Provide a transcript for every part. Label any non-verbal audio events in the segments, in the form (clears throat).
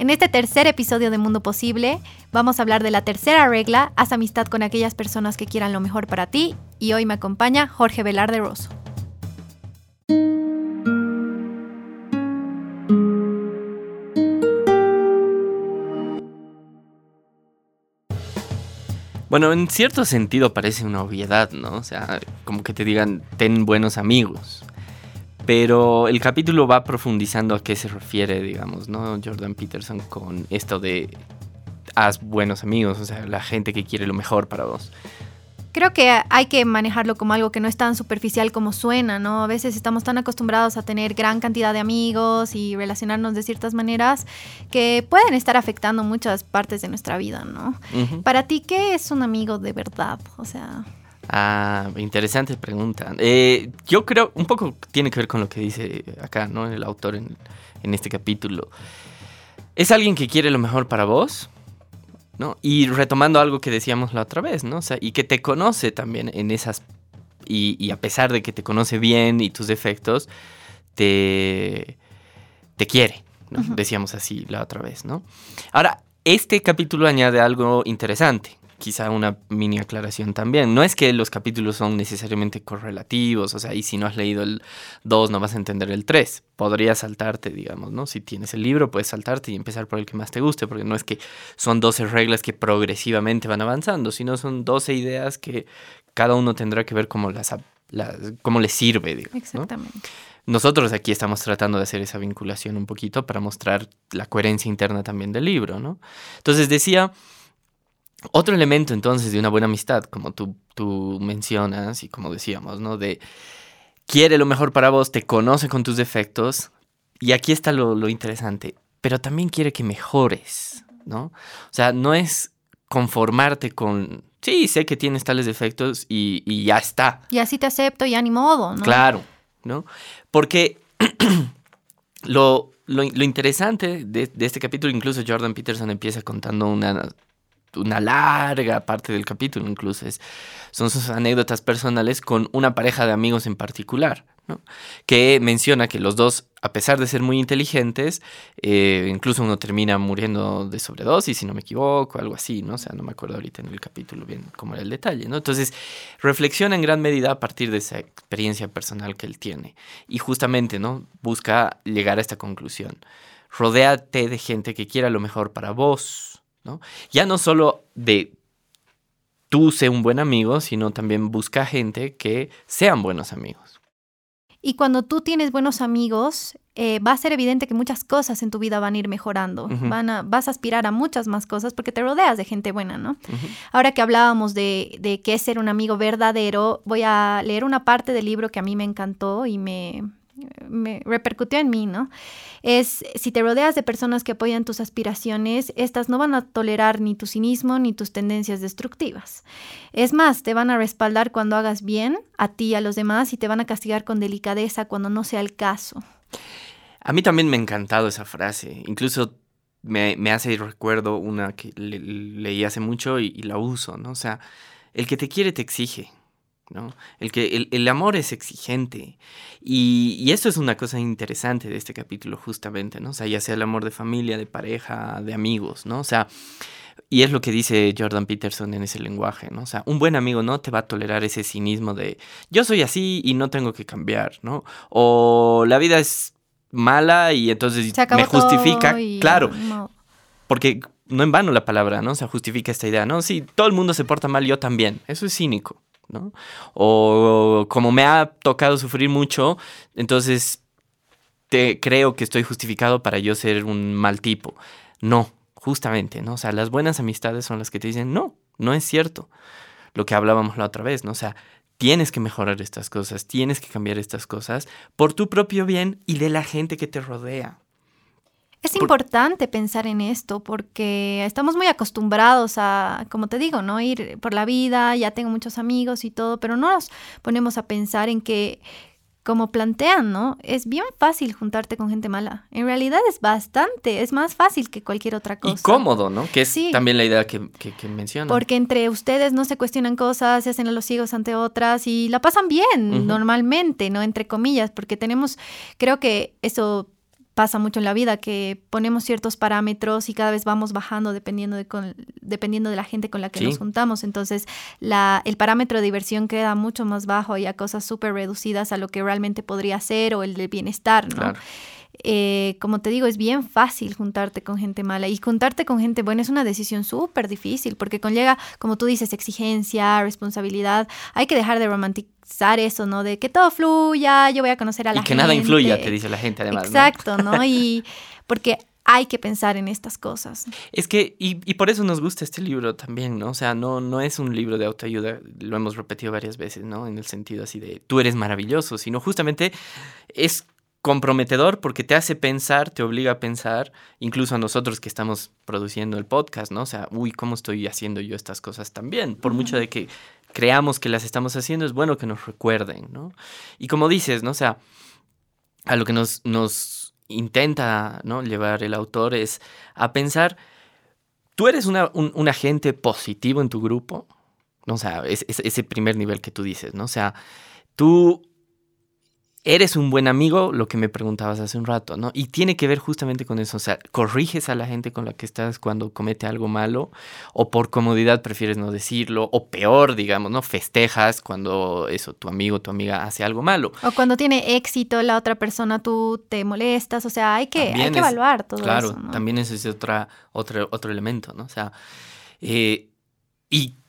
En este tercer episodio de Mundo Posible vamos a hablar de la tercera regla, haz amistad con aquellas personas que quieran lo mejor para ti y hoy me acompaña Jorge Velarde Rosso. Bueno, en cierto sentido parece una obviedad, ¿no? O sea, como que te digan, ten buenos amigos. Pero el capítulo va profundizando a qué se refiere, digamos, ¿no? Jordan Peterson con esto de haz buenos amigos, o sea, la gente que quiere lo mejor para vos. Creo que hay que manejarlo como algo que no es tan superficial como suena, ¿no? A veces estamos tan acostumbrados a tener gran cantidad de amigos y relacionarnos de ciertas maneras que pueden estar afectando muchas partes de nuestra vida, ¿no? Para ti, ¿qué es un amigo de verdad? O sea... Ah, interesante pregunta. Eh, yo creo, un poco tiene que ver con lo que dice acá, ¿no? El autor en, este capítulo. Es alguien que quiere lo mejor para vos, ¿no? Y retomando algo que decíamos la otra vez, ¿no? O sea, y que te conoce también en esas... Y, a pesar de que te conoce bien y tus defectos, te, te quiere, ¿no? Decíamos así la otra vez, ¿no? Ahora, este capítulo añade algo interesante quizá una mini aclaración también. No es que los capítulos son necesariamente correlativos, o sea, y si no has leído el 2 no vas a entender el 3. Podrías saltarte, digamos, ¿no? Si tienes el libro, puedes saltarte y empezar por el que más te guste, porque no es que son 12 reglas que progresivamente van avanzando, sino son 12 ideas que cada uno tendrá que ver cómo, las, cómo le sirve, digamos. Exactamente. Nosotros aquí estamos tratando de hacer esa vinculación un poquito para mostrar la coherencia interna también del libro, ¿no? Entonces decía otro elemento entonces de una buena amistad, como tú, tú mencionas y como decíamos, ¿no? De quiere lo mejor para vos, te conoce con tus defectos y aquí está lo, interesante, pero también quiere que mejores, ¿no? O sea, no es conformarte con, sí, sé que tienes tales defectos y, ya está. Y así te acepto, ya ni modo, ¿no? Claro, ¿no? Porque (clears throat) lo, lo, interesante de, de, este capítulo, incluso Jordan Peterson empieza contando una una larga parte del capítulo incluso. Es, son sus anécdotas personales con una pareja de amigos en particular, ¿no? que menciona que los dos, a pesar de ser muy inteligentes, eh, incluso uno termina muriendo de sobredosis, si no me equivoco, algo así, ¿no? O sea, no me acuerdo ahorita en el capítulo bien cómo era el detalle, ¿no? Entonces, reflexiona en gran medida a partir de esa experiencia personal que él tiene y justamente, ¿no? Busca llegar a esta conclusión. Rodéate de gente que quiera lo mejor para vos, ya no solo de tú sé un buen amigo, sino también busca gente que sean buenos amigos. Y cuando tú tienes buenos amigos, eh, va a ser evidente que muchas cosas en tu vida van a ir mejorando. van a, vas a aspirar a muchas más cosas porque te rodeas de gente buena, ¿no? Ahora que hablábamos de, de qué es ser un amigo verdadero, voy a leer una parte del libro que a mí me encantó y me, me repercutió en mí, ¿no? Es si te rodeas de personas que apoyan tus aspiraciones, estas no van a tolerar ni tu cinismo ni tus tendencias destructivas. Es más, te van a respaldar cuando hagas bien a ti y a los demás y te van a castigar con delicadeza cuando no sea el caso. A mí también me ha encantado esa frase. Incluso me, hace recuerdo una que leí hace mucho y, y la uso, ¿no? O sea, el que te quiere te exige. ¿No? El, que, el, amor es exigente. Y, y, esto es una cosa interesante de este capítulo, justamente, ¿no? O sea, ya sea el amor de familia, de pareja, de amigos, ¿no? O sea, y es lo que dice Jordan Peterson en ese lenguaje, ¿no? O sea, un buen amigo no te va a tolerar ese cinismo de yo soy así y no tengo que cambiar, ¿no? O la vida es mala y entonces me justifica, claro. Porque no en vano la palabra, ¿no? O sea, justifica esta idea, ¿no? Si todo el mundo se porta mal, yo también. Eso es cínico. ¿No? O como me ha tocado sufrir mucho, entonces te, creo que estoy justificado para yo ser un mal tipo. No, justamente, ¿no? O sea, las buenas amistades son las que te dicen, no, no es cierto. Lo que hablábamos la otra vez, ¿no? O sea, tienes que mejorar estas cosas, tienes que cambiar estas cosas por tu propio bien y de la gente que te rodea. Es importante pensar en esto porque estamos muy acostumbrados a, como te digo, ¿no? Ir por la vida, ya tengo muchos amigos y todo, pero no nos ponemos a pensar en que, como plantean, ¿no? Es bien fácil juntarte con gente mala. En realidad es bastante, es más fácil que cualquier otra cosa. Y cómodo, ¿no? Que es también la idea que, que, mencionan. Porque entre ustedes no se cuestionan cosas, se hacen a los ciegos ante otras y la pasan bien normalmente, ¿no? Entre comillas, porque tenemos, creo que eso pasa mucho en la vida, que ponemos ciertos parámetros y cada vez vamos bajando dependiendo de, dependiendo de la gente con la que nos juntamos. Entonces, la, el parámetro de diversión queda mucho más bajo y a cosas súper reducidas a lo que realmente podría ser o el de bienestar, ¿no? Eh, como te digo, es bien fácil juntarte con gente mala y juntarte con gente buena es una decisión súper difícil porque conlleva, como tú dices, exigencia, responsabilidad. Hay que dejar de romantizar eso, ¿no? De que todo fluya, yo voy a conocer a la gente. Y que nada influya, te dice la gente además. Exacto, ¿no? (laughs) Y porque hay que pensar en estas cosas. Es que, y, y, por eso nos gusta este libro también, ¿no? O sea, no, no es un libro de autoayuda, lo hemos repetido varias veces, ¿no? En el sentido así de, tú eres maravilloso, sino justamente es comprometedor porque te hace pensar, te obliga a pensar, incluso a nosotros que estamos produciendo el podcast, ¿no? O sea, uy, ¿cómo estoy haciendo yo estas cosas también? Por mucho de que creamos que las estamos haciendo, es bueno que nos recuerden, ¿no? Y como dices, ¿no? O sea, a lo que nos, nos intenta ¿no? llevar el autor es a pensar, tú eres una, un, agente positivo en tu grupo, ¿no? O sea, es, ese primer nivel que tú dices, ¿no? O sea, tú eres un buen amigo, lo que me preguntabas hace un rato, ¿no? Y tiene que ver justamente con eso, o sea, corriges a la gente con la que estás cuando comete algo malo, o por comodidad prefieres no decirlo, o peor, digamos, ¿no? Festejas cuando eso, tu amigo, tu amiga hace algo malo. O cuando tiene éxito la otra persona, tú te molestas, o sea, hay que, hay que evaluar todo claro, eso. Claro, también ese es otra, otro, otro elemento, ¿no? O sea, eh, y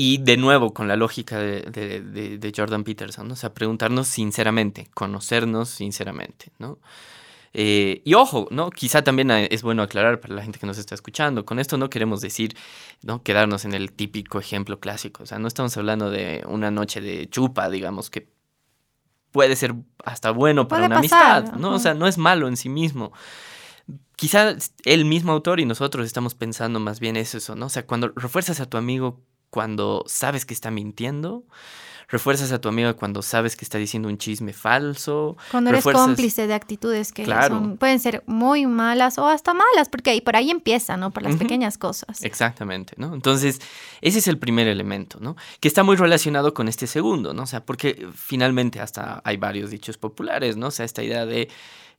y de nuevo, con la lógica de, Jordan Peterson, o sea, preguntarnos sinceramente, conocernos sinceramente, ¿no? Eh, y ojo, ¿no? Quizá también es bueno aclarar para la gente que nos está escuchando. Con esto no queremos decir, ¿no? Quedarnos en el típico ejemplo clásico. O sea, no estamos hablando de una noche de chupa, digamos, que puede ser hasta bueno para una amistad, ¿no? O sea, no es malo en sí mismo. Quizá el mismo autor y nosotros estamos pensando más bien eso, ¿no? O sea, cuando refuerzas a tu amigo cuando sabes que está mintiendo, refuerzas a tu amiga cuando sabes que está diciendo un chisme falso. Cuando eres cómplice de actitudes que pueden ser muy malas o hasta malas, porque ahí, por ahí empieza, ¿no? Por las pequeñas cosas. Exactamente, ¿no? Entonces, ese es el primer elemento, ¿no? Que está muy relacionado con este segundo, ¿no? O sea, porque finalmente hasta hay varios dichos populares, ¿no? O sea, esta idea de...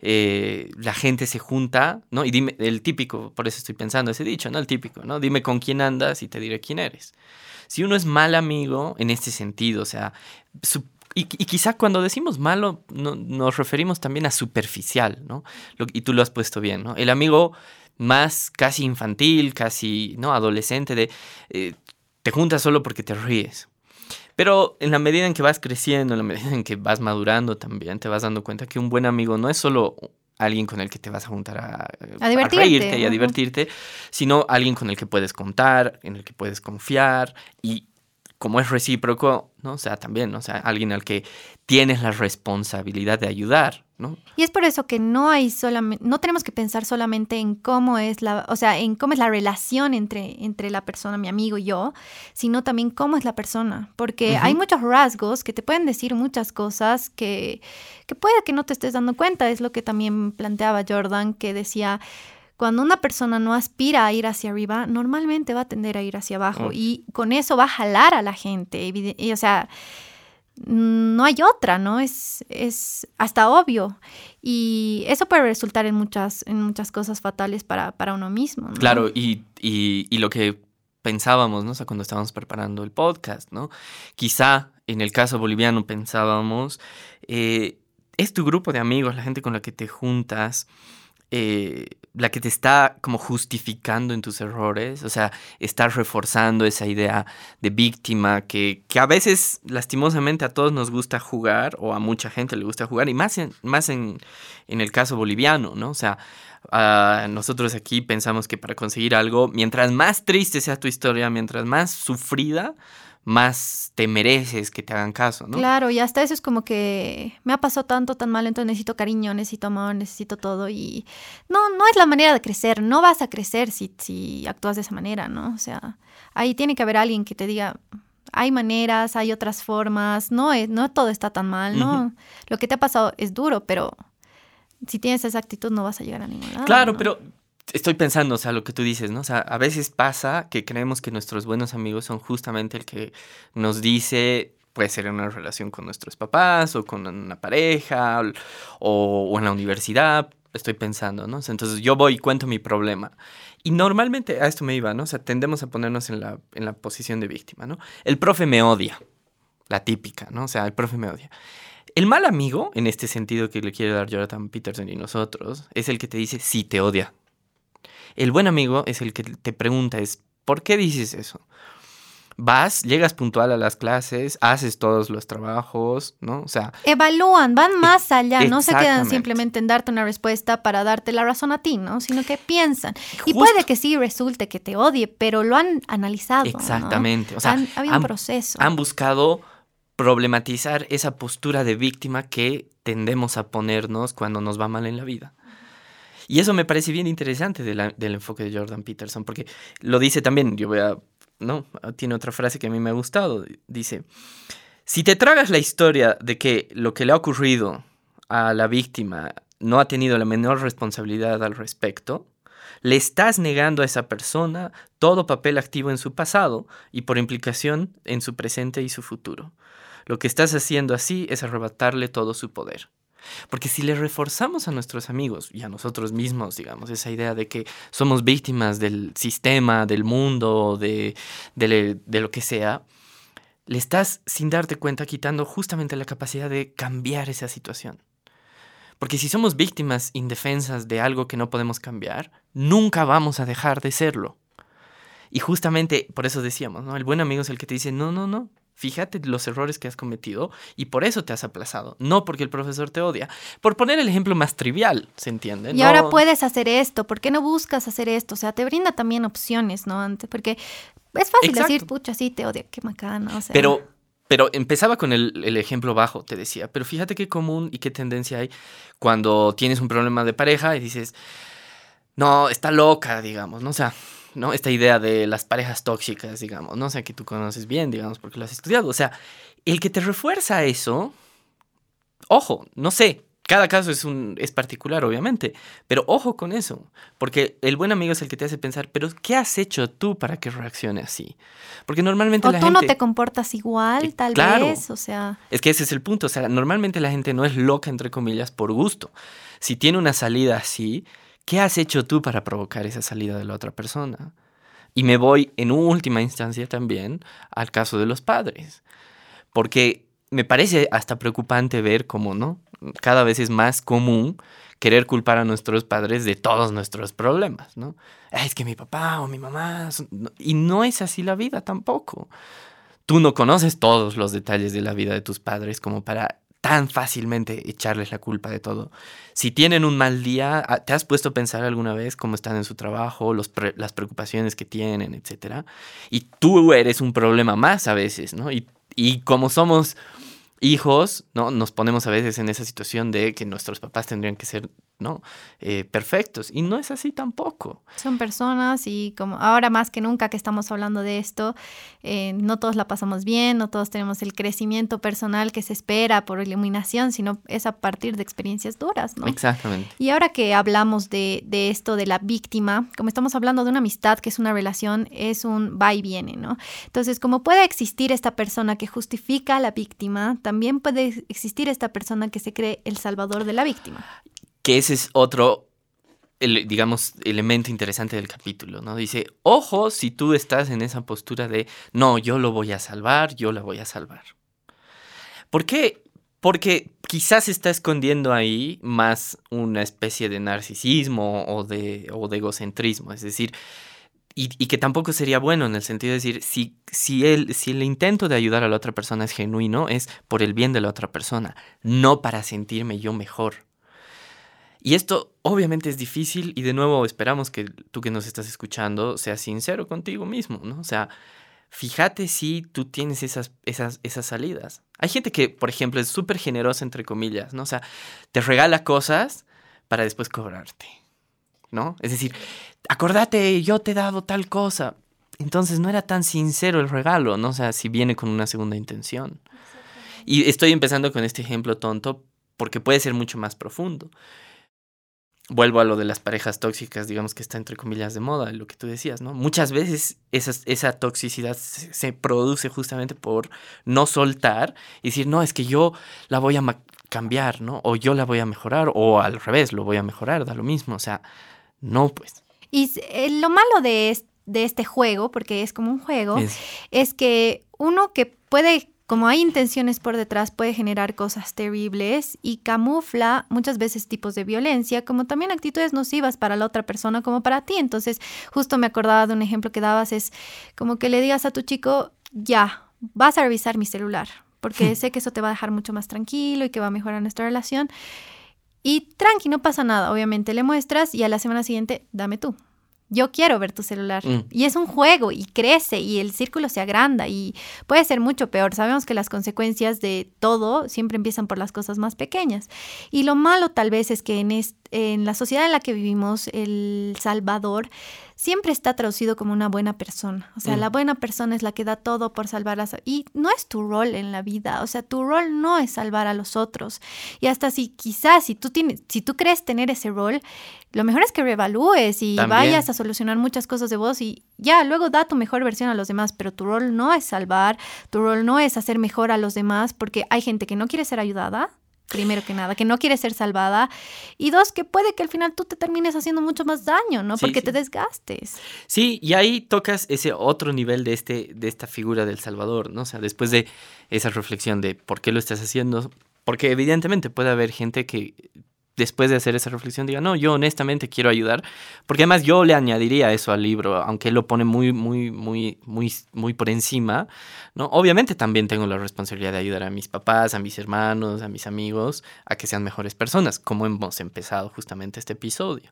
Eh, la gente se junta, ¿no? Y dime, el típico, por eso estoy pensando ese dicho, ¿no? El típico, ¿no? Dime con quién andas y te diré quién eres. Si uno es mal amigo en este sentido, o sea, y, quizá cuando decimos malo nos referimos también a superficial, ¿no? y tú lo has puesto bien, ¿no? El amigo más casi infantil, casi, ¿no? Adolescente, de eh, te juntas solo porque te ríes. Pero en la medida en que vas creciendo, en la medida en que vas madurando también, te vas dando cuenta que un buen amigo no es solo alguien con el que te vas a juntar a, a, reírte y a divertirte, sino alguien con el que puedes contar, en el que puedes confiar y como es recíproco, ¿no? O sea, también, O sea, alguien al que tienes la responsabilidad de ayudar, ¿no? Y es por eso que no hay solamente, no tenemos que pensar solamente en cómo es la, o sea, en cómo es la relación entre, entre la persona, mi amigo y yo, sino también cómo es la persona, porque hay muchos rasgos que te pueden decir muchas cosas que, que puede que no te estés dando cuenta, es lo que también planteaba Jordan, que decía, cuando una persona no aspira a ir hacia arriba, normalmente va a tender a ir hacia abajo y con eso va a jalar a la gente. o sea, no hay otra, ¿no? Es, es hasta obvio. Y eso puede resultar en muchas, en muchas cosas fatales para, para uno mismo. ¿no? Claro, y, y, lo que pensábamos, ¿no? O sea, cuando estábamos preparando el podcast, ¿no? Quizá en el caso boliviano pensábamos, eh, es tu grupo de amigos, la gente con la que te juntas, eh, la que te está como justificando en tus errores, o sea, estás reforzando esa idea de víctima que, que, a veces lastimosamente a todos nos gusta jugar o a mucha gente le gusta jugar y más en, más en, en el caso boliviano, ¿no? O sea, nosotros aquí pensamos que para conseguir algo, mientras más triste sea tu historia, mientras más sufrida, más te mereces que te hagan caso, ¿no? Claro, y hasta eso es como que me ha pasado tanto, tan mal, entonces necesito cariño, necesito amor, necesito todo y no, no es la manera de crecer, no vas a crecer si, si actúas de esa manera, ¿no? O sea, ahí tiene que haber alguien que te diga, hay maneras, hay otras formas, no, es, no todo está tan mal, ¿no? Lo que te ha pasado es duro, pero si tienes esa actitud no vas a llegar a ningún lado. Claro, pero estoy pensando, o sea, lo que tú dices, ¿no? O sea, a veces pasa que creemos que nuestros buenos amigos son justamente el que nos dice, puede ser en una relación con nuestros papás o con una pareja o, en la universidad, estoy pensando, ¿no? Entonces yo voy y cuento mi problema. Y normalmente a esto me iba, ¿no? O sea, tendemos a ponernos en la, en la posición de víctima, ¿no? El profe me odia, la típica, ¿no? O sea, el profe me odia. El mal amigo, en este sentido que le quiere dar Jonathan Peterson y nosotros, es el que te dice, sí, te odia. El buen amigo es el que te pregunta, es, ¿por qué dices eso? vas, llegas puntual a las clases, haces todos los trabajos, ¿no? O sea... Evalúan, van más allá, no se quedan simplemente en darte una respuesta para darte la razón a ti, ¿no? Sino que piensan. Y puede que sí resulte que te odie, pero lo han analizado. Exactamente. O sea, han, había un proceso. Han buscado problematizar esa postura de víctima que tendemos a ponernos cuando nos va mal en la vida. Y eso me parece bien interesante del enfoque de Jordan Peterson, porque lo dice también, yo voy a no, tiene otra frase que a mí me ha gustado. Dice, si te tragas la historia de que lo que le ha ocurrido a la víctima no ha tenido la menor responsabilidad al respecto, le estás negando a esa persona todo papel activo en su pasado y por implicación en su presente y su futuro. Lo que estás haciendo así es arrebatarle todo su poder. Porque si le reforzamos a nuestros amigos y a nosotros mismos, digamos, esa idea de que somos víctimas del sistema, del mundo, de, de, lo que sea, le estás, sin darte cuenta, quitando justamente la capacidad de cambiar esa situación. Porque si somos víctimas indefensas de algo que no podemos cambiar, nunca vamos a dejar de serlo. Y justamente por eso decíamos, ¿no? El buen amigo es el que te dice, no, no, no, Fíjate los errores que has cometido y por eso te has aplazado, no porque el profesor te odia. Por poner el ejemplo más trivial, ¿se entiende? Y ahora puedes hacer esto, ¿por qué no buscas hacer esto? O sea, te brinda también opciones, ¿no? Antes, porque es fácil decir, pucha, sí, te odia, qué macana. O sea. Pero, pero empezaba con el, el, ejemplo bajo, te decía, pero fíjate qué común y qué tendencia hay cuando tienes un problema de pareja y dices, no, está loca, digamos, ¿no? O sea, ¿no? Esta idea de las parejas tóxicas, digamos, no sé, que tú conoces bien, digamos, porque lo has estudiado. O sea, el que te refuerza eso, ojo, no sé, cada caso es, un, es particular, obviamente, pero ojo con eso, porque el buen amigo es el que te hace pensar, pero ¿qué has hecho tú para que reaccione así? Porque normalmente o la tú no te comportas igual, eh, tal vez, o sea... Es que ese es el punto, o sea, normalmente la gente no es loca, entre comillas, por gusto. Si tiene una salida así, ¿Qué has hecho tú para provocar esa salida de la otra persona? Y me voy en última instancia también al caso de los padres, porque me parece hasta preocupante ver cómo, ¿no? Cada vez es más común querer culpar a nuestros padres de todos nuestros problemas, ¿no? Es que mi papá o mi mamá... Y no es así la vida tampoco. Tú no conoces todos los detalles de la vida de tus padres como para tan fácilmente echarles la culpa de todo. Si tienen un mal día, ah, ¿te has puesto a pensar alguna vez cómo están en su trabajo, las preocupaciones que tienen, etcétera? Y tú eres un problema más a veces, ¿no? Y, y como somos hijos, ¿no? Nos ponemos a veces en esa situación de que nuestros papás tendrían que ser, ¿no? Eh, perfectos. Y no es así tampoco. Son personas y como ahora más que nunca que estamos hablando de esto, eh, no todos la pasamos bien, no todos tenemos el crecimiento personal que se espera por iluminación, sino es a partir de experiencias duras, ¿no? Exactamente. Y ahora que hablamos de, de esto de la víctima, como estamos hablando de una amistad que es una relación, es un va y viene, ¿no? Entonces, como puede existir esta persona que justifica a la víctima, también puede existir esta persona que se cree el salvador de la víctima. Que ese es otro, digamos, elemento interesante del capítulo, ¿no? Dice, ojo si tú estás en esa postura de, no, yo lo voy a salvar, yo la voy a salvar. ¿Por qué? Porque quizás está escondiendo ahí más una especie de narcisismo o de, o de egocentrismo. Es decir, y, que tampoco sería bueno en el sentido de decir, si, si, el, si el intento de ayudar a la otra persona es genuino, es por el bien de la otra persona, no para sentirme yo mejor. Y esto obviamente es difícil y de nuevo esperamos que tú que nos estás escuchando seas sincero contigo mismo, ¿no? O sea, fíjate si tú tienes esas, esas, esas salidas. Hay gente que, por ejemplo, es súper generosa, entre comillas, ¿no? O sea, te regala cosas para después cobrarte. ¿no? Es decir, acordate, yo te he dado tal cosa. Entonces no era tan sincero el regalo, ¿no? O sea, si viene con una segunda intención. Y estoy empezando con este ejemplo tonto porque puede ser mucho más profundo. Vuelvo a lo de las parejas tóxicas, digamos que está entre comillas de moda, lo que tú decías, ¿no? Muchas veces esa, esa toxicidad se, produce justamente por no soltar y decir, no, es que yo la voy a cambiar, ¿no? O yo la voy a mejorar, o al revés, lo voy a mejorar, da lo mismo. O sea, no, pues. Y eh, lo malo de, de este juego, porque es como un juego, es que uno que puede como hay intenciones por detrás, puede generar cosas terribles y camufla muchas veces tipos de violencia, como también actitudes nocivas para la otra persona como para ti. Entonces, justo me acordaba de un ejemplo que dabas, es como que le digas a tu chico, ya, vas a revisar mi celular, porque sé que eso te va a dejar mucho más tranquilo y que va a mejorar nuestra relación. Y tranqui, no pasa nada, obviamente le muestras y a la semana siguiente, dame tú yo quiero ver tu celular. Mm. Y es un juego y crece y el círculo se agranda y puede ser mucho peor. Sabemos que las consecuencias de todo siempre empiezan por las cosas más pequeñas. Y lo malo tal vez es que en, en la sociedad en la que vivimos, El Salvador siempre está traducido como una buena persona. O sea, mm. la buena persona es la que da todo por salvar a... Y no es tu rol en la vida. O sea, tu rol no es salvar a los otros. Y hasta si quizás, si tú, tienes, si tú crees tener ese rol, lo mejor es que reevalúes y vayas a solucionar muchas cosas de vos y ya, luego da tu mejor versión a los demás, pero tu rol no es salvar, tu rol no es hacer mejor a los demás, porque hay gente que no quiere ser ayudada, primero que nada, que no quiere ser salvada, y dos, que puede que al final tú te termines haciendo mucho más daño, ¿no? Porque te desgastes. Sí, y ahí tocas ese otro nivel de, este, de esta figura del Salvador, ¿no? O sea, después de esa reflexión de por qué lo estás haciendo, porque evidentemente puede haber gente que después de hacer esa reflexión diga, no, yo honestamente quiero ayudar, porque además yo le añadiría eso al libro, aunque él lo pone muy, muy, muy, muy, muy por encima, ¿no? Obviamente también tengo la responsabilidad de ayudar a mis papás, a mis hermanos, a mis amigos, a que sean mejores personas, como hemos empezado justamente este episodio.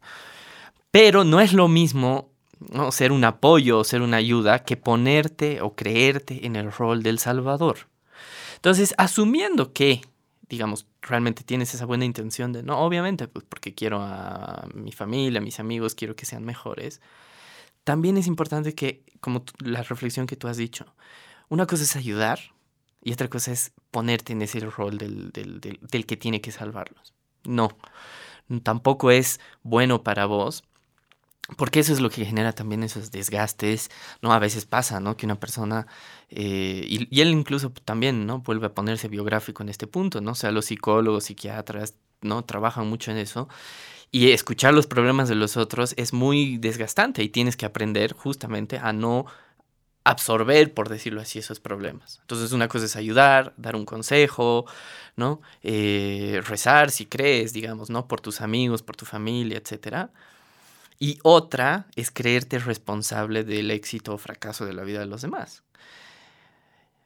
Pero no es lo mismo ¿no? ser un apoyo o ser una ayuda que ponerte o creerte en el rol del Salvador. Entonces, asumiendo que digamos, realmente tienes esa buena intención de, no, obviamente, pues porque quiero a mi familia, a mis amigos, quiero que sean mejores, también es importante que, como la reflexión que tú has dicho, una cosa es ayudar y otra cosa es ponerte en ese rol del, del, del, del que tiene que salvarlos. No, tampoco es bueno para vos porque eso es lo que genera también esos desgastes, ¿no? A veces pasa, ¿no? Que una persona, eh, y, él incluso también, ¿no? Vuelve a ponerse biográfico en este punto, ¿no? O sea, los psicólogos, psiquiatras, ¿no? Trabajan mucho en eso. Y escuchar los problemas de los otros es muy desgastante y tienes que aprender justamente a no absorber, por decirlo así, esos problemas. Entonces una cosa es ayudar, dar un consejo, ¿no? Eh, rezar si crees, digamos, ¿no? Por tus amigos, por tu familia, etcétera y otra es creerte responsable del éxito o fracaso de la vida de los demás.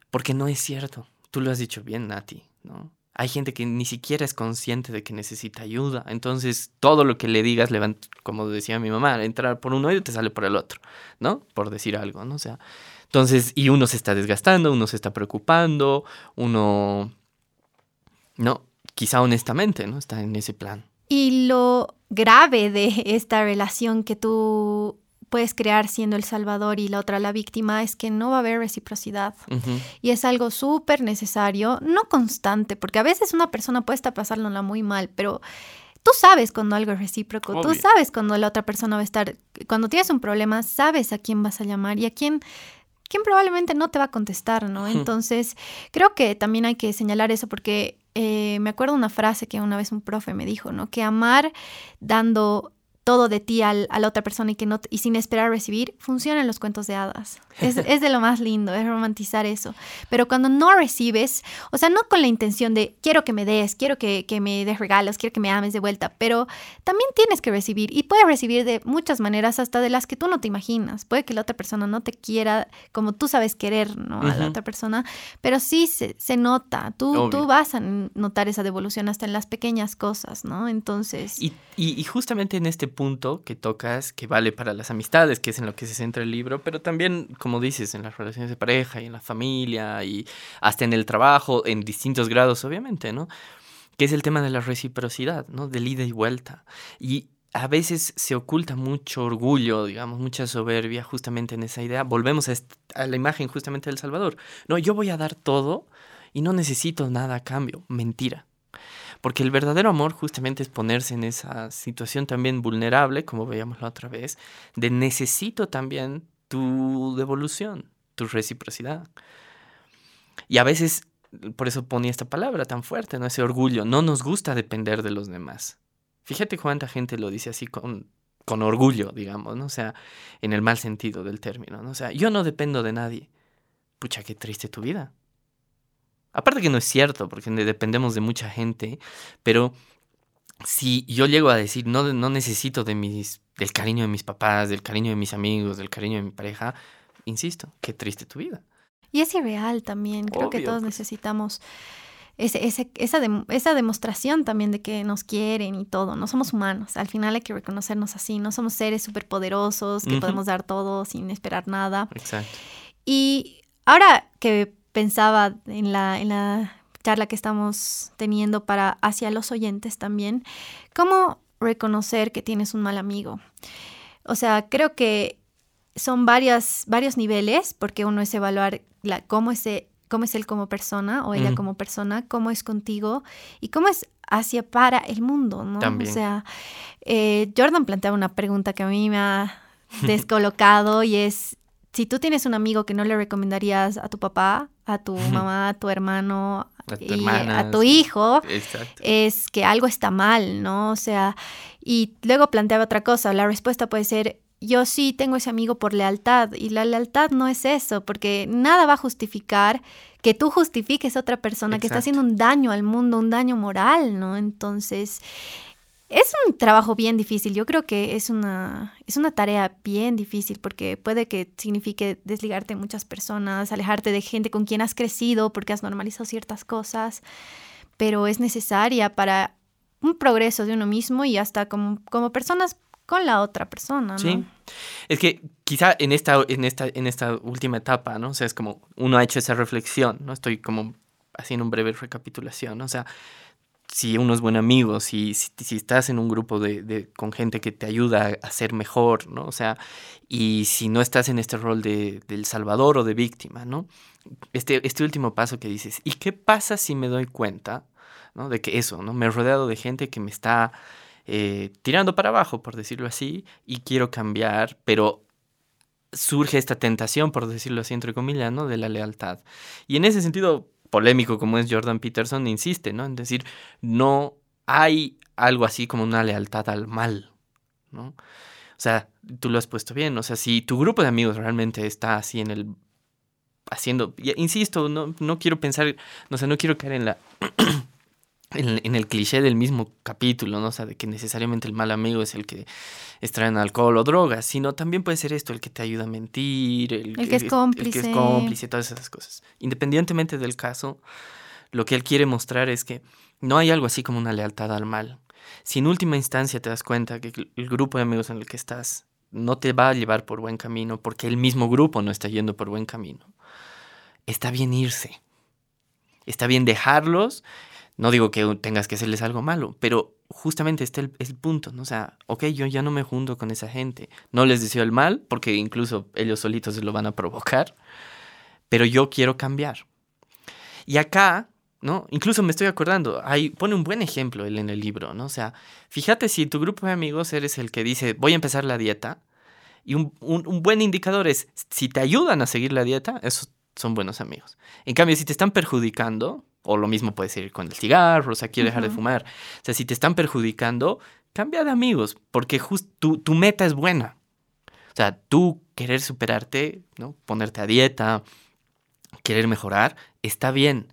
Porque no es cierto. Tú lo has dicho bien, Nati, ¿no? Hay gente que ni siquiera es consciente de que necesita ayuda. Entonces, todo lo que le digas, como decía mi mamá, entrar por un oído te sale por el otro, ¿no? Por decir algo, ¿no? O sea, entonces, y uno se está desgastando, uno se está preocupando, uno, no, quizá honestamente, ¿no? Está en ese plan. Y lo grave de esta relación que tú puedes crear siendo el salvador y la otra la víctima es que no va a haber reciprocidad. Y es algo súper necesario, no constante, porque a veces una persona puede estar pasándola muy mal, pero tú sabes cuando algo es recíproco, tú sabes cuando la otra persona va a estar, cuando tienes un problema, sabes a quién vas a llamar y a quién quién probablemente no te va a contestar, ¿no? Entonces, creo que también hay que señalar eso porque eh, me acuerdo una frase que una vez un profe me dijo, ¿no? Que amar dando todo de ti al, a la otra persona y, que no, y sin esperar recibir, funcionan los cuentos de hadas. Es, (laughs) es, de lo más lindo, es romantizar eso. Pero cuando no recibes, o sea, no con la intención de quiero que me des, quiero que, que, me des regalos, quiero que me ames de vuelta, pero también tienes que recibir y puedes recibir de muchas maneras, hasta de las que tú no te imaginas. Puede que la otra persona no te quiera como tú sabes querer ¿no? a la otra persona, pero sí se, se nota. Tú, tú vas a notar esa devolución hasta en las pequeñas cosas, ¿no? Entonces. y, y, y justamente en este punto que tocas, que vale para las amistades, que es en lo que se centra el libro, pero también, como dices, en las relaciones de pareja y en la familia y hasta en el trabajo, en distintos grados, obviamente, ¿no? Que es el tema de la reciprocidad, ¿no? Del ida y vuelta. Y a veces se oculta mucho orgullo, digamos, mucha soberbia justamente en esa idea. Volvemos a, a la imagen justamente del Salvador. No, yo voy a dar todo y no necesito nada a cambio. Mentira. Porque el verdadero amor justamente es ponerse en esa situación también vulnerable, como veíamos la otra vez, de necesito también tu devolución, tu reciprocidad. Y a veces por eso ponía esta palabra tan fuerte, ¿no? Ese orgullo. No nos gusta depender de los demás. Fíjate cuánta gente lo dice así con, con orgullo, digamos, ¿no? O sea, en el mal sentido del término, ¿no? O sea, yo no dependo de nadie. Pucha, qué triste tu vida. Aparte que no es cierto, porque dependemos de mucha gente, pero si yo llego a decir, no, no necesito de mis, del cariño de mis papás, del cariño de mis amigos, del cariño de mi pareja, insisto, qué triste tu vida. Y es irreal también. Creo que todos pues. necesitamos ese, ese, esa, esa demostración también de que nos quieren y todo. No somos humanos. Al final hay que reconocernos así. No somos seres superpoderosos que podemos dar todo sin esperar nada. Exacto. Y ahora que pensaba en la, en la charla que estamos teniendo para hacia los oyentes también, ¿cómo reconocer que tienes un mal amigo? O sea, creo que son varias, varios niveles, porque uno es evaluar la, cómo, es, cómo es él como persona o ella como persona, cómo es contigo y cómo es hacia para el mundo, ¿no? O sea, eh, Jordan planteaba una pregunta que a mí me ha descolocado y es, si tú tienes un amigo que no le recomendarías a tu papá, a tu (laughs) mamá, a tu hermano, a tu, y a tu hijo, es que algo está mal, ¿no? O sea, y luego planteaba otra cosa, la respuesta puede ser, yo sí tengo ese amigo por lealtad y la lealtad no es eso, porque nada va a justificar que tú justifiques a otra persona que está haciendo un daño al mundo, un daño moral, ¿no? Entonces, es un trabajo bien difícil. Yo creo que es una, es una tarea bien difícil porque puede que signifique desligarte de muchas personas, alejarte de gente con quien has crecido porque has normalizado ciertas cosas, pero es necesaria para un progreso de uno mismo y hasta como, como personas con la otra persona. Sí. Es que quizá en esta, en esta, en esta última etapa, ¿no? O sea, es como uno ha hecho esa reflexión, ¿no? Estoy como haciendo un breve recapitulación, ¿no? O sea, si uno es buen amigo, si, si, estás en un grupo de, de, con gente que te ayuda a ser mejor, ¿no? O sea, y si no estás en este rol de, del salvador o de víctima, ¿no? Este, este último paso que dices, ¿y qué pasa si me doy cuenta, ¿no? De que eso, ¿no? Me he rodeado de gente que me está eh, tirando para abajo, por decirlo así, y quiero cambiar, pero surge esta tentación, por decirlo así, entre comillas, ¿no? De la lealtad. Y en ese sentido, polémico como es Jordan Peterson, insiste, ¿no? En decir, no hay algo así como una lealtad al mal, ¿no? O sea, tú lo has puesto bien, o sea, si tu grupo de amigos realmente está así en el haciendo, insisto, no, no quiero pensar, no sé, no quiero caer en la (clears throat) en, el cliché del mismo capítulo, ¿no? O sea, de que necesariamente el mal amigo es el que extrae alcohol o drogas, sino también puede ser esto, el que te ayuda a mentir, el, que, es cómplice. El que es cómplice, todas esas cosas. Independientemente del caso, lo que él quiere mostrar es que no hay algo así como una lealtad al mal. Si en última instancia te das cuenta que el grupo de amigos en el que estás no te va a llevar por buen camino porque el mismo grupo no está yendo por buen camino, está bien irse. Está bien dejarlos no digo que tengas que hacerles algo malo, pero justamente este es el, punto, ¿no? O sea, ok, yo ya no me junto con esa gente. No les deseo el mal, porque incluso ellos solitos se lo van a provocar, pero yo quiero cambiar. Y acá, ¿no? Incluso me estoy acordando, ahí pone un buen ejemplo él en el libro, ¿no? O sea, fíjate si tu grupo de amigos eres el que dice, voy a empezar la dieta, y un, un buen indicador es, si te ayudan a seguir la dieta, esos son buenos amigos. En cambio, si te están perjudicando, o lo mismo puede ser con el cigarro, o sea, quiero dejar de fumar. O sea, si te están perjudicando, cambia de amigos, porque tu, tu meta es buena. O sea, tú querer superarte, ¿no? Ponerte a dieta, querer mejorar, está bien.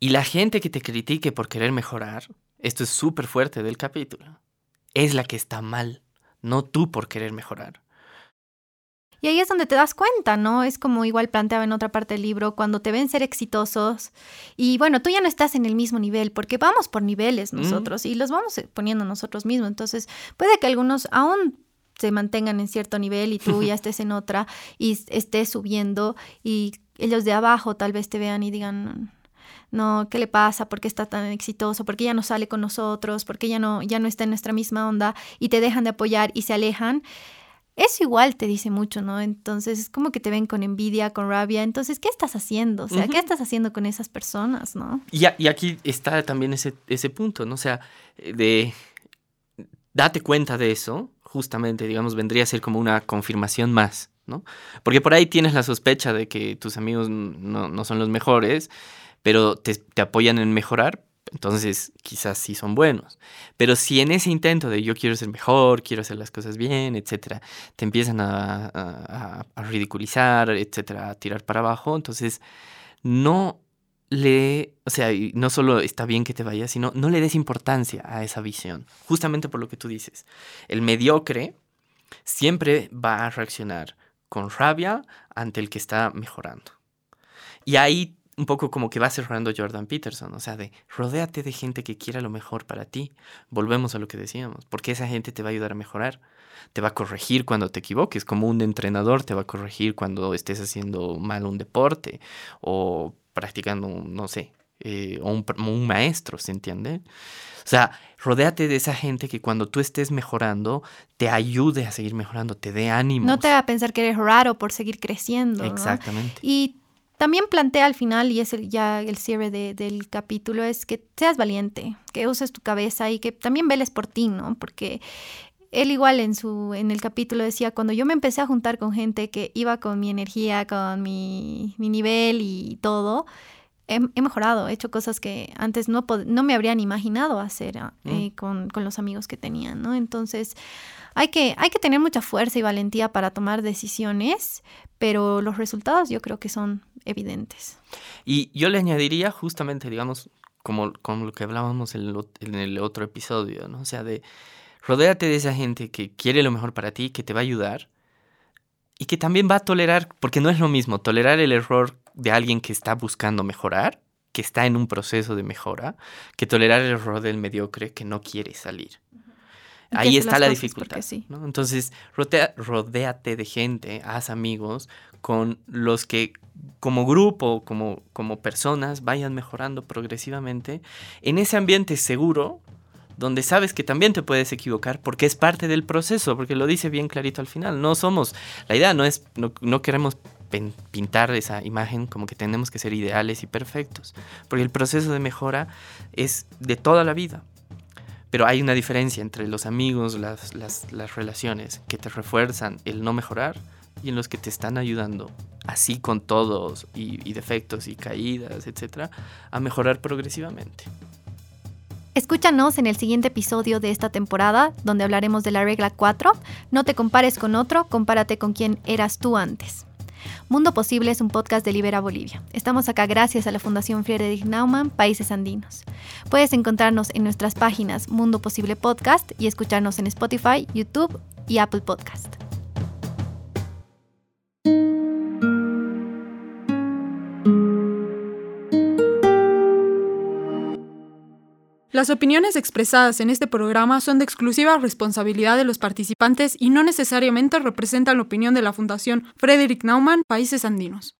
Y la gente que te critique por querer mejorar, esto es súper fuerte del capítulo, es la que está mal, no tú por querer mejorar. Y ahí es donde te das cuenta, ¿no? Es como igual planteaba en otra parte del libro, cuando te ven ser exitosos y bueno, tú ya no estás en el mismo nivel, porque vamos por niveles nosotros y los vamos poniendo nosotros mismos. Entonces, puede que algunos aún se mantengan en cierto nivel y tú (laughs) ya estés en otra y estés subiendo y ellos de abajo tal vez te vean y digan, no, ¿qué le pasa? ¿Por qué está tan exitoso? ¿Por qué ya no sale con nosotros? ¿Por qué ya no, ya no está en nuestra misma onda? Y te dejan de apoyar y se alejan. Eso igual te dice mucho, ¿no? Entonces es como que te ven con envidia, con rabia. Entonces, ¿qué estás haciendo? O sea, ¿qué estás haciendo con esas personas, no? Y, y aquí está también ese, ese punto, ¿no? O sea, de date cuenta de eso, justamente, digamos, vendría a ser como una confirmación más, ¿no? Porque por ahí tienes la sospecha de que tus amigos no, no son los mejores, pero te, te apoyan en mejorar, entonces quizás sí son buenos. Pero si en ese intento de yo quiero ser mejor, quiero hacer las cosas bien, etcétera, te empiezan a, a, a ridiculizar, etcétera, a tirar para abajo, entonces no le, o sea, no solo está bien que te vayas, sino no le des importancia a esa visión, justamente por lo que tú dices. El mediocre siempre va a reaccionar con rabia ante el que está mejorando. Y ahí un poco como que va cerrando Jordan Peterson, o sea, de rodéate de gente que quiera lo mejor para ti. Volvemos a lo que decíamos, porque esa gente te va a ayudar a mejorar, te va a corregir cuando te equivoques, como un entrenador te va a corregir cuando estés haciendo mal un deporte o practicando, no sé, eh, o un, un, maestro, ¿se entiende? O sea, rodéate de esa gente que cuando tú estés mejorando, te ayude a seguir mejorando, te dé ánimo. No te a pensar que eres raro por seguir creciendo. Exactamente. ¿no? Y también plantea al final, y es el, ya el cierre de, del capítulo, es que seas valiente, que uses tu cabeza y que también veles por ti, ¿no? Porque él igual en su en el capítulo decía cuando yo me empecé a juntar con gente que iba con mi energía con mi, mi nivel y todo he, he, mejorado he hecho cosas que antes no no me habrían imaginado hacer eh, mm. con, con, los amigos que tenía no entonces hay que hay que tener mucha fuerza y valentía para tomar decisiones pero los resultados yo creo que son evidentes y yo le añadiría justamente digamos como, como lo que hablábamos en el, otro episodio no o sea de Rodéate de esa gente que quiere lo mejor para ti, que te va a ayudar y que también va a tolerar, porque no es lo mismo tolerar el error de alguien que está buscando mejorar, que está en un proceso de mejora, que tolerar el error del mediocre que no quiere salir. Ahí está la dificultad. Sí. ¿no? Entonces, rodea, rodéate de gente, haz amigos con los que como grupo, como, como personas, vayan mejorando progresivamente en ese ambiente seguro donde sabes que también te puedes equivocar porque es parte del proceso, porque lo dice bien clarito al final. No somos, la idea no es, no, no queremos pintar esa imagen como que tenemos que ser ideales y perfectos, porque el proceso de mejora es de toda la vida. Pero hay una diferencia entre los amigos, las, las, relaciones que te refuerzan el no mejorar y en los que te están ayudando, así con todos y, y defectos y caídas, etcétera, a mejorar progresivamente. Escúchanos en el siguiente episodio de esta temporada, donde hablaremos de la regla 4. No te compares con otro, compárate con quien eras tú antes. Mundo Posible es un podcast de Libera Bolivia. Estamos acá gracias a la Fundación Friedrich Naumann, Países Andinos. Puedes encontrarnos en nuestras páginas Mundo Posible Podcast y escucharnos en Spotify, YouTube y Apple Podcast. Las opiniones expresadas en este programa son de exclusiva responsabilidad de los participantes y no necesariamente representan la opinión de la Fundación Frederick Naumann, Países Andinos.